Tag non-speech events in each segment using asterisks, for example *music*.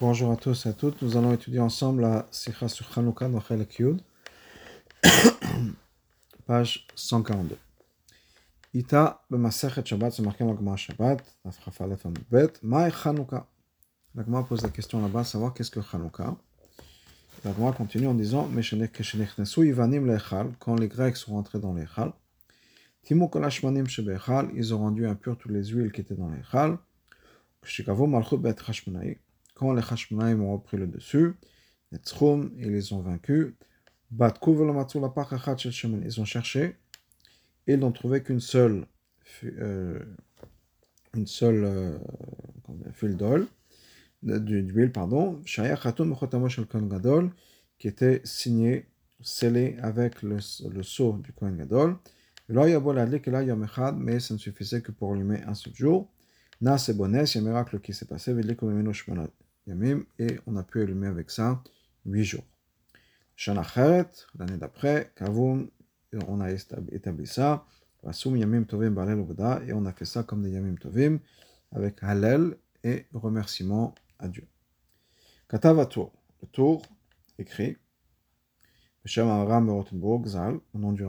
Bonjour à tous et à toutes. Nous allons étudier ensemble la Sikha sur Chanukah dans Chelek Yud, *coughs* page 142. Ita b'masechet Shabbat, c'est marqué dans Shabbat, Afraf Aleph Bet, Maï Chanukah. La Gemara pose la question là-bas, savoir qu'est-ce que Chanukah. La Gemara continue en disant, Meshenechnesu Ivanim Lechal, quand les Grecs sont rentrés dans l'Echal, Timuk Olashmanim Shebechal, ils ont rendu impures toutes les huiles qui étaient dans l'Echal, Shikavo Malchut Bet Hashmonaï, quand les Hashmonaïm ont repris le dessus, les Tzchum, ils les ont vaincus. Ils ont cherché et ils n'ont trouvé qu'une seule, euh, une seule euh, fil d'huile, d'huile, pardon, qui était signé, scellé avec le, le sceau du Kohen Gadol. Mais ça ne suffisait que pour allumer un seul jour. Na c'est bonnes, il un miracle qui s'est passé, Yamim, et on a pu allumer avec ça 8 jours. L'année d'après, Kavum, on a établi ça, et on a fait ça comme des Yamim Tovim, avec Halel et remerciement à Dieu. Katav Tour, le tour écrit, de Rothenburg, Zal, au nom du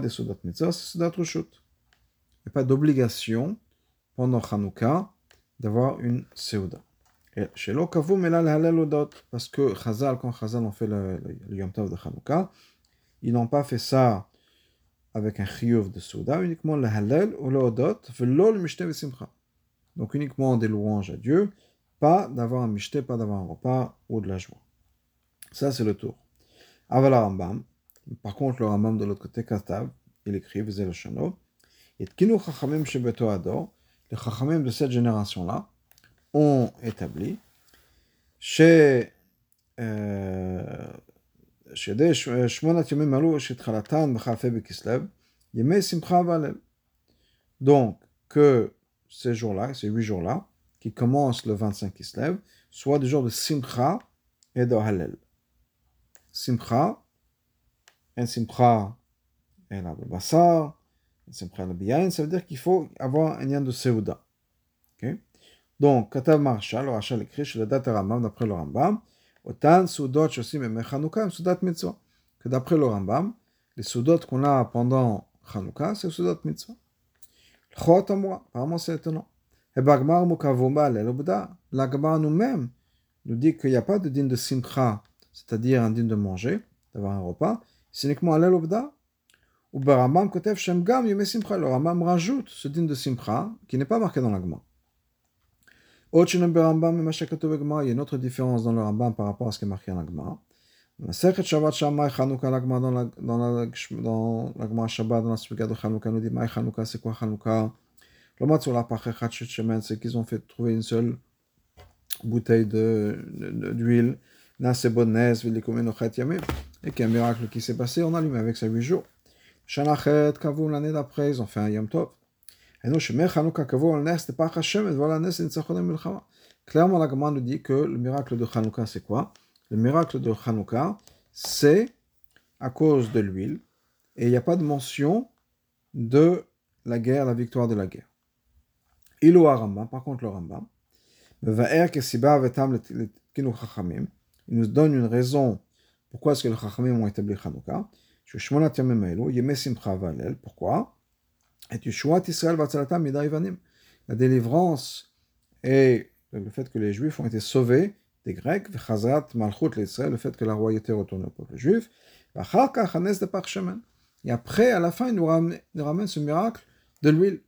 des soudot mitzvah, c'est soudot Reshut. N'y pas d'obligation pendant Hanouka d'avoir une Seuda. Et chez l'Okavum, il a le Halal Odot, parce que Chazal, quand Chazal ont fait le, le, Yom Tov de Hanouka, ils n'ont pas fait ça avec un chiyuv de Seuda, uniquement le Halal ou le Odot, velo le Mishte Simcha. Donc uniquement des louanges à Dieu, pas d'avoir un Mishte, pas d'avoir un repas ou de la joie. Ça, c'est le tour. Avala Rambam, par contre, le Rambam de l'autre côté, Katav, il écrit, vous le Shano, Kinu Chachamim Shebeto Ador, les Chachamim de cette génération-là, ont établi chez euh, chez euh, Shmonat Yomim Alou, chez Tchalatan, B'Chafé Bekislev, Yemei Simcha Valel. Donc, que ces jours-là, ces huit jours-là, qui commencent le 25 Kislev, soient des jours de Simcha et de Halel. Simcha, un Simcha, et la Bassar, ça veut dire qu'il faut avoir un lien de Seuda. Okay? Donc, Katav Marshal, le Rachel écrit chez le date Rambam, d'après le Rambam, Otan Soudot Shosim et Mechanouka, Soudat Mitzvah. Que d'après le Rambam, les Soudot qu'on a pendant Chanouka, c'est Soudat Mitzvah. Chot Amora, apparemment c'est étonnant. Et Bagmar Mukavumba, l'Elobda, l'Agmar nous-mêmes nous dit qu'il n'y a pas de din de Simcha, c'est-à-dire un din de manger, d'avoir un repas, c'est uniquement l'Elobda, ou Barambam Kotev Shem Gam Yom Simcha. Le Rambam rajoute ce din de Simcha qui n'est pas marqué dans Barambam Il y a une autre différence dans le Rambam par rapport à ce qui est marqué dans. La Sechet Shabbat Shammai Chanukah la dans l'Agma Shabbat dans la Suga de Chanukah nous dit Maï Chanukah c'est quoi Chanukah? Le mat sur la Pachet Shemen c'est qu'ils ont fait trouver une seule bouteille d'huile. Et qu'il y a un miracle qui s'est passé on allume avec ça 8 jours. Shanachet, Kavou, l'année d'après, ils ont fait un Yom Tov. Et nous, Shemer Chanukah, Kavou, al Nes, pas Hashem, et voilà Nes, et Nitzachonem Milchama. Clairement, la Gemara nous dit que le miracle de Chanukah, c'est quoi? Le miracle de Chanukah, c'est à cause de l'huile, et il n'y a pas de mention de la guerre, la victoire de la guerre. Ilou Rambam, par contre, le Rambam, il nous donne une raison pourquoi est-ce que les Chachamim ont établi Chanukah. Pourquoi? La délivrance et le fait que les Juifs ont été sauvés des Grecs, le fait que la royauté retourne au peuple juif, et après, à la fin, il nous ramène, ce miracle de l'huile.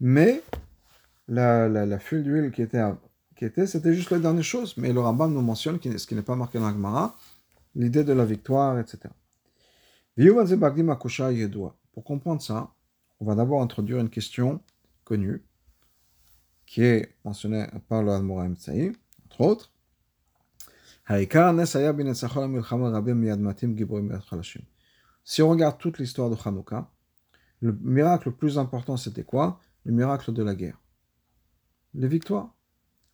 Mais la, fuite d'huile qui était, qui était, c'était juste la dernière chose. Mais le Rambam nous mentionne, ce qui n'est pas marqué dans la Gemara, l'idée de la victoire, etc. Pour comprendre ça, on va d'abord introduire une question connue qui est mentionnée par le Al-Muraim Tsaï, entre autres. Si on regarde toute l'histoire de Hanouka, le miracle le plus important c'était quoi? Le miracle de la guerre. Les victoires.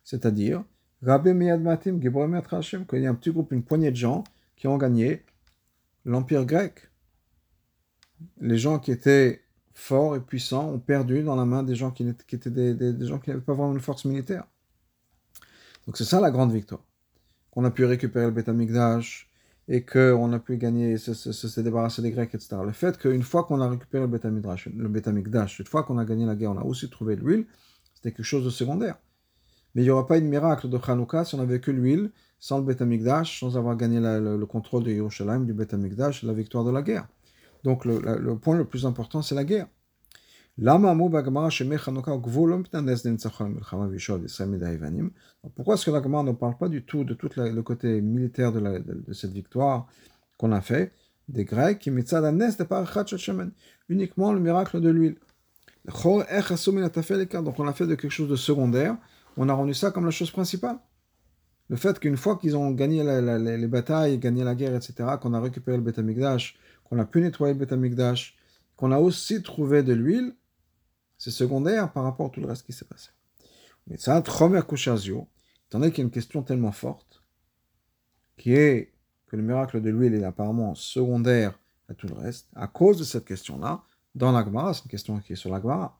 C'est-à-dire, qu'il y a un petit groupe, une poignée de gens qui ont gagné l'Empire grec les gens qui étaient forts et puissants ont perdu dans la main des gens qui, étaient des, gens qui n'avaient pas vraiment une force militaire. Donc c'est ça la grande victoire. Qu'on a pu récupérer le Beth Amikdash et qu'on a pu gagner, se, se, se, débarrasser des Grecs, etc. Le fait qu'une fois qu'on a récupéré le Beth Amikdash, le une fois qu'on a gagné la guerre, on a aussi trouvé l'huile, c'était quelque chose de secondaire. Mais il n'y aura pas eu de miracle de Hanouka si on n'avait que l'huile, sans le Beth Amikdash, sans avoir gagné le, le, contrôle de Yerushalayim, du Beth Amikdash, la victoire de la guerre. Donc le, point le plus important, c'est la guerre. Pourquoi est-ce que la Gemara ne parle pas du tout de tout le côté militaire de, cette victoire qu'on a fait des Grecs qui uniquement le miracle de l'huile. Donc on a fait de quelque chose de secondaire, on a rendu ça comme la chose principale. Le fait qu'une fois qu'ils ont gagné la, les batailles, gagné la guerre, etc., qu'on a récupéré le Beth Amikdash, qu'on a pu nettoyer le Amikdash, qu'on a aussi trouvé de l'huile, c'est secondaire par rapport à tout le reste qui s'est passé. Mais ça, étant donné qu'il y a une question tellement forte, qui est que le miracle de l'huile est apparemment secondaire à tout le reste, à cause de cette question-là, dans l'Agmara, c'est une question qui est sur l'Agmara,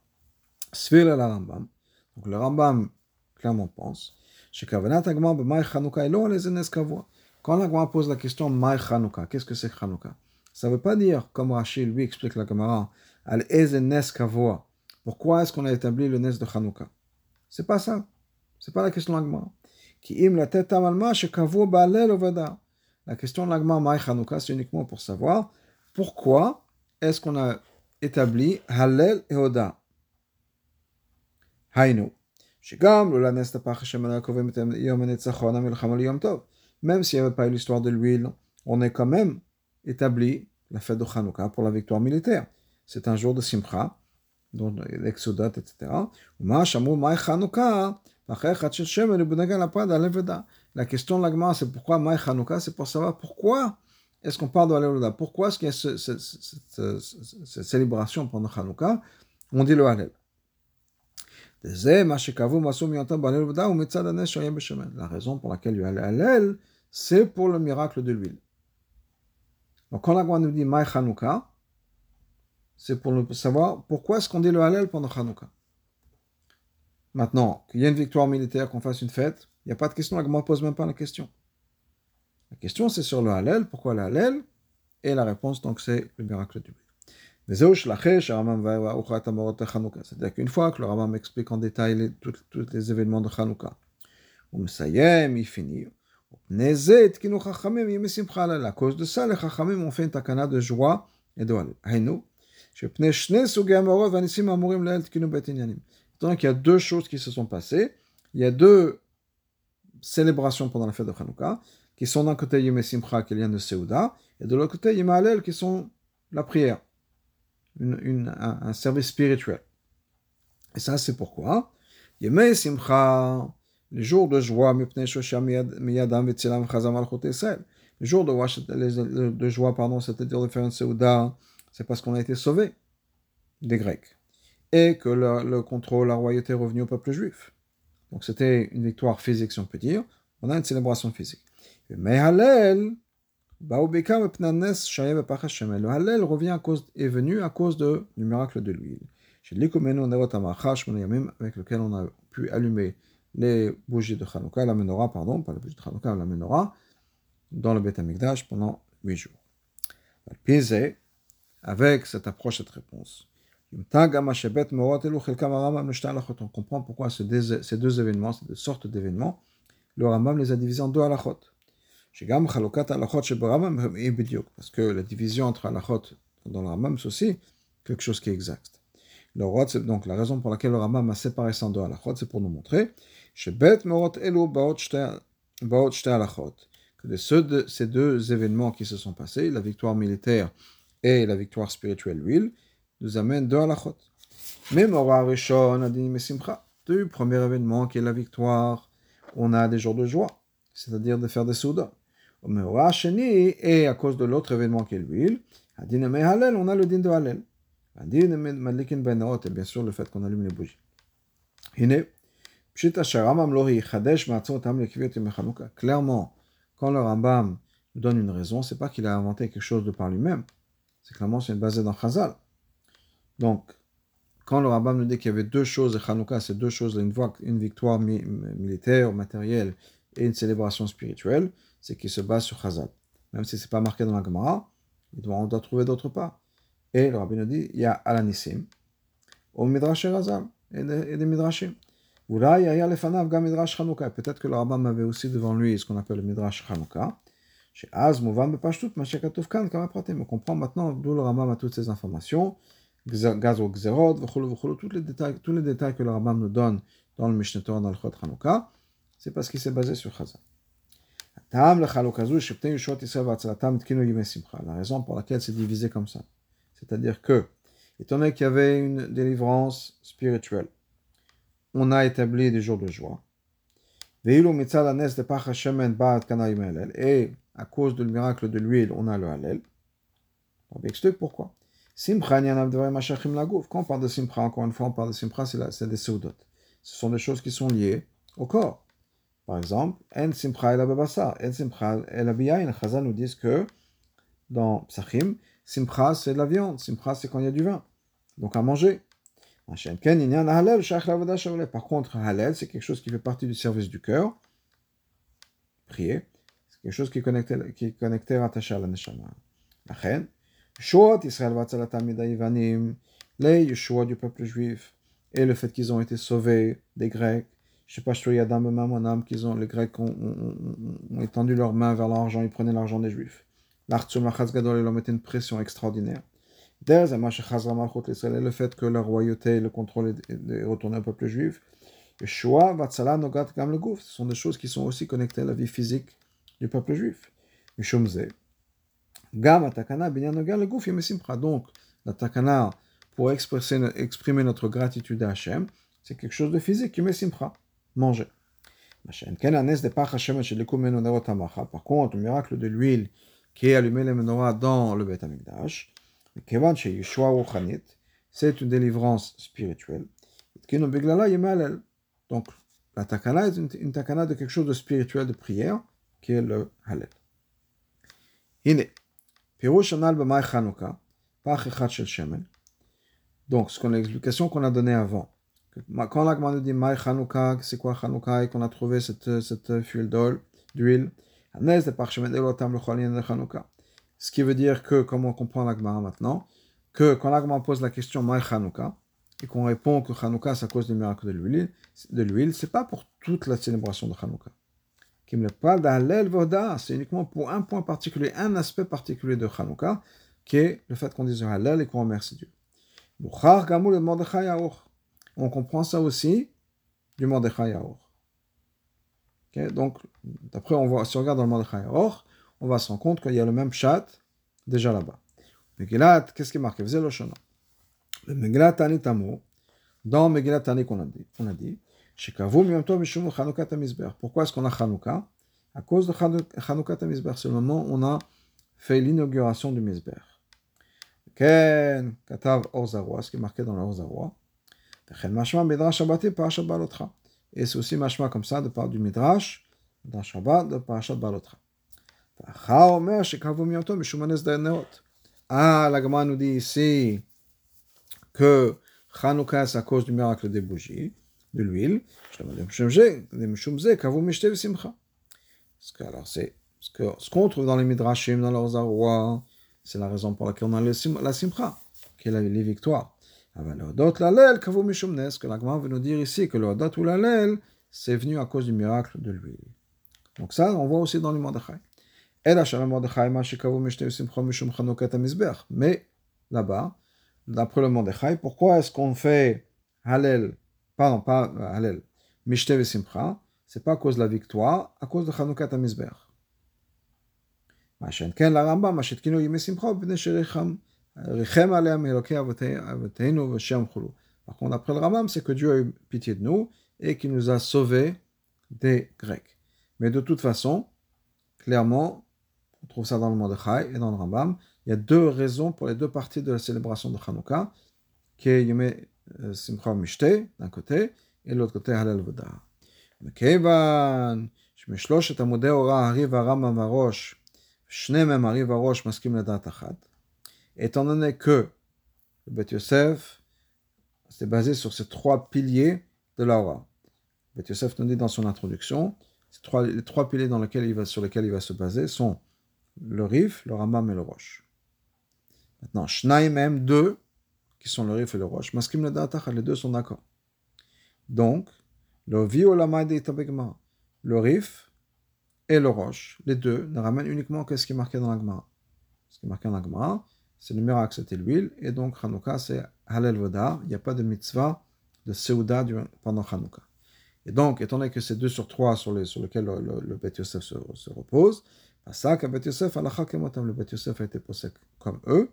Svir la Rambam, donc le Rambam clairement pense, quand l'Agmara pose la question Maï qu'est-ce que c'est Chanukah? Ça ne veut pas dire, comme Rachid lui explique la Gemara, al ezenes kavoa, pourquoi est-ce qu'on a établi le Nes de Hanouka? C'est pas ça. C'est pas la question de l'Agma. Im la. La question de l'Agma Maï Hanouka, c'est uniquement pour savoir pourquoi est-ce qu'on a établi Hallel et Oda. Hainu. Même s'il n'y avait pas eu l'histoire de l'huile, on a quand même établi la fête de Hanouka pour la victoire militaire. C'est un jour de Simcha, dont l'Exodot, etc. La question de l'agma, c'est pourquoi Maï Chanukah C'est pour savoir pourquoi est-ce qu'on parle de Hallel Pourquoi est-ce qu'il y a ce, ce, ce, cette célébration pendant Chanukah On dit le Hallel. La raison pour laquelle il y a le Hallel, c'est pour le miracle de l'huile. Donc quand l'agma nous dit Maï Chanukah, c'est pour savoir pourquoi est-ce qu'on dit le Hallel pendant Hanouka. Maintenant, qu'il y ait une victoire militaire, qu'on fasse une fête, il n'y a pas de question, la ne pose même pas la question. La question, c'est sur le Hallel, pourquoi le Hallel? Et la réponse, donc, c'est le miracle du C'est-à-dire qu'une fois que le Rambam explique en détail tous les événements de Hanouka, il finit. À cause de ça, les Chachamim ont fait une takana de joie et de. Donc il y a deux choses qui se sont passées. Il y a deux célébrations pendant la fête de Hanouka, qui sont d'un côté Yom Simcha, qui est de Seuda, et de l'autre côté Yom qui sont la prière, un, un, service spirituel. Et ça, c'est pourquoi Yom Simcha, les jours de joie, les jours de, de joie, pardon, c'est-à-dire de faire une Seuda, c'est parce qu'on a été sauvé des Grecs et que le, le, contrôle, la royauté est revenue au peuple juif. Donc c'était une victoire physique, si on peut dire. On a une célébration physique. Mais Hallel, le Hallel revient à cause, est venu à cause du miracle de l'huile. Avec lequel on a pu allumer les bougies de Hanouka, la menorah, pardon, pas la bougie de Hanouka, la menorah, dans le Beth Amikdash pendant huit jours avec cette approche, cette réponse. On comprend pourquoi ces deux, ces deux événements, ces deux sortes d'événements, le Rambam les a divisés en deux halachot. Parce que la division entre halachot dans le Rambam, c'est aussi quelque chose qui est exact. Le donc la raison pour laquelle le Rambam a séparé ça en deux halachot, c'est pour nous montrer que de ces deux événements qui se sont passés, la victoire militaire et la victoire spirituelle, l'huile, nous amène deux halachot. Même au Rishon, du premier événement qui est la victoire, on a des jours de joie, c'est-à-dire de faire des soudas. Mais au et à cause de l'autre événement qui est l'huile, on a le din de Halel. Et bien sûr le fait qu'on allume les bougies. Clairement, quand le Rambam nous donne une raison, c'est pas qu'il a inventé quelque chose de par lui-même, c'est clairement c'est basé dans Chazal. Donc, quand le rabbin nous dit qu'il y avait deux choses de Hanouka, c'est deux choses, une, victoire militaire, matérielle et une célébration spirituelle, c'est qu'il se base sur Chazal. Même si ce n'est pas marqué dans la Gemara, on doit trouver d'autres pas. Et le rabbin nous dit, il y a Alanissim, au Midrash Razal, et des Midrashim. Peut-être que le rabbin avait aussi devant lui ce qu'on appelle le Midrash Chanukah. Chez Az, Mouvam, Bepashtut, Mashekatov Kan, Kamapratim. On comprend maintenant d'où le rabbin a toutes ces informations. Gazo Gzerod, tous les détails, que le rabbin nous donne dans le Mishneh Torah, dans le Chod Chanukah, c'est parce qu'il s'est basé sur Chazal. La raison pour laquelle c'est divisé comme ça. C'est-à-dire que, étant donné qu'il y avait une délivrance spirituelle, on a établi des jours de joie. Et à cause du miracle de l'huile, on a le halel. On explique pourquoi. Quand on parle de simcha, encore une fois, on parle de simcha, c'est des seudot. Ce sont des choses qui sont liées au corps. Par exemple, en simcha el ababasa, en simcha el abiyain. Chazal nous disent que dans Psachim, simcha c'est de la viande, simcha c'est quand il y a du vin. Donc à manger. Par contre, halal, c'est quelque chose qui fait partie du service du cœur. Prier, c'est quelque chose qui est connecté, qui est connecté rattaché à la neshama. La reine, Israël les Yeshua du peuple juif, et le fait qu'ils ont été sauvés des Grecs. Je sais pas, qu'ils ont, les Grecs ont, ont, étendu leurs mains vers l'argent, ils prenaient l'argent des Juifs. L'Artsum Gadol, ils leur mettaient une pression extraordinaire le fait que la royauté et le contrôle est retourné au peuple juif. Ce sont des choses qui sont aussi connectées à la vie physique du peuple juif. Donc, la pour exprimer, notre gratitude à Hachem, c'est quelque chose de physique, Yemesimcha, manger. Par contre, le miracle de l'huile qui est allumé les menorahs dans le Beth Amikdash, c'est une délivrance spirituelle. Donc, la takana est une, takana de quelque chose de spirituel, de prière, qui est le halal. Donc, ce qu'on l'explication qu'on a donnée avant. Quand la nous dit Maï Chanukah, c'est quoi Chanukah, et qu'on a trouvé cette, cette huile d'huile, ce qui veut dire que, comme on comprend l'Agmara maintenant, que quand l'Agmara pose la question Maï Chanukah, et qu'on répond que Chanukah c'est à cause du miracle de l'huile, de l'huile, c'est pas pour toute la célébration de me parle d'Halel Voda, c'est uniquement pour un point particulier, un aspect particulier de Chanukah, qui est le fait qu'on dise Halel et qu'on remercie Dieu. On comprend ça aussi du Mordechai Yaor. donc, d'après, on voit, si on regarde dans le Mordechai Yaor, on va se rendre compte qu'il y a le même chat déjà là-bas. Megillat, qu'est-ce qui est marqué? Vous le Shona. Le Megillat Tani Tamo, dans Megillat Tani qu'on a dit, on a dit, pourquoi est-ce qu'on a Chanukah? À cause de Chanukah Tamizber, c'est le moment où on a fait l'inauguration du Mizber. Ken, Katav Orzaroa, ce qui est marqué dans l'Orzaroa. Et c'est aussi machma comme ça de part du Midrash, dans Shabbat, de Parashat Balotra. Ah, la Gemara nous dit ici que Chanukah c'est à cause du miracle des bougies, de l'huile. Alors c'est ce qu'on trouve dans les Midrashim, dans leurs arrois, c'est la raison pour laquelle on a la Simcha, qui est les victoires. Que la Gemara veut nous dire ici que le ou l'allel, c'est venu à cause du miracle de l'huile. Donc ça, on voit aussi dans les Mordechai. Mais là-bas, d'après le Mordechai, pourquoi est-ce qu'on fait Hallel, pardon, pas Hallel, Mishte Simcha, c'est pas à cause de la victoire, à cause de Chanukah Amizber. ken la Rambam, Mashetkinu Yime Simcha, Bnei Sherichem, Richem Aleam Veshem Chulu. Par contre, d'après le Rambam, c'est que Dieu a eu pitié de nous et qu'il nous a sauvés des Grecs. Mais de toute façon, clairement, on trouve ça dans le Mordechai et dans le Rambam. Il y a deux raisons pour les deux parties de la célébration de Hanouka, qui est Yeme euh, Simcha Mishte, d'un côté, et de l'autre côté Halal Voda. מכיוון שמשלושת עמודי הוראה הריב הרמב"ם והראש, שני מהם הריב הראש מסכים לדעת אחת, étant donné que le Bet Yosef, c'est basé sur ces trois piliers de l'aura. Bet Yosef nous dit dans son introduction, trois, les trois piliers dans lesquels il va, sur lesquels il va se baser sont le Rif, le Ramam et le Roche. Maintenant, Shnaim deux, qui sont le Rif et le Roche, Maskim le les deux sont d'accord. Donc, le le Rif et le Roche, les deux, ne ramènent uniquement que ce qui est marqué dans la Gemara. Ce qui est marqué dans la c'est le miracle, c'était l'huile, et donc Hanouka, c'est Halel Vodar, il n'y a pas de mitzvah de Seuda pendant Hanouka. Et donc, étant donné que c'est deux sur trois sur, les, sur lesquels le, le, Yosef se, se repose, bah, ça, que Bet Yosef, le Bet Yosef a été posé comme eux,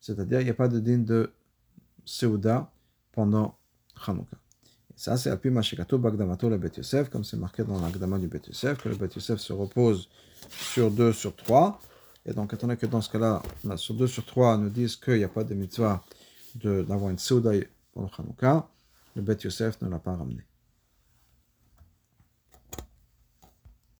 c'est-à-dire il n'y a pas de digne de Seuda pendant Hanouka. Ça, c'est Api Mashikato Bagdamato le Bet Yosef, comme c'est marqué dans l'Agdama du Bet Yosef, que le Bet Yosef se repose sur 2 sur 3. Et donc, étant donné que dans ce cas-là, sur 2 sur 3 nous disent qu'il n'y a pas de mitzvah d'avoir une pour le Hanouka, le Bet Yosef ne l'a pas ramené.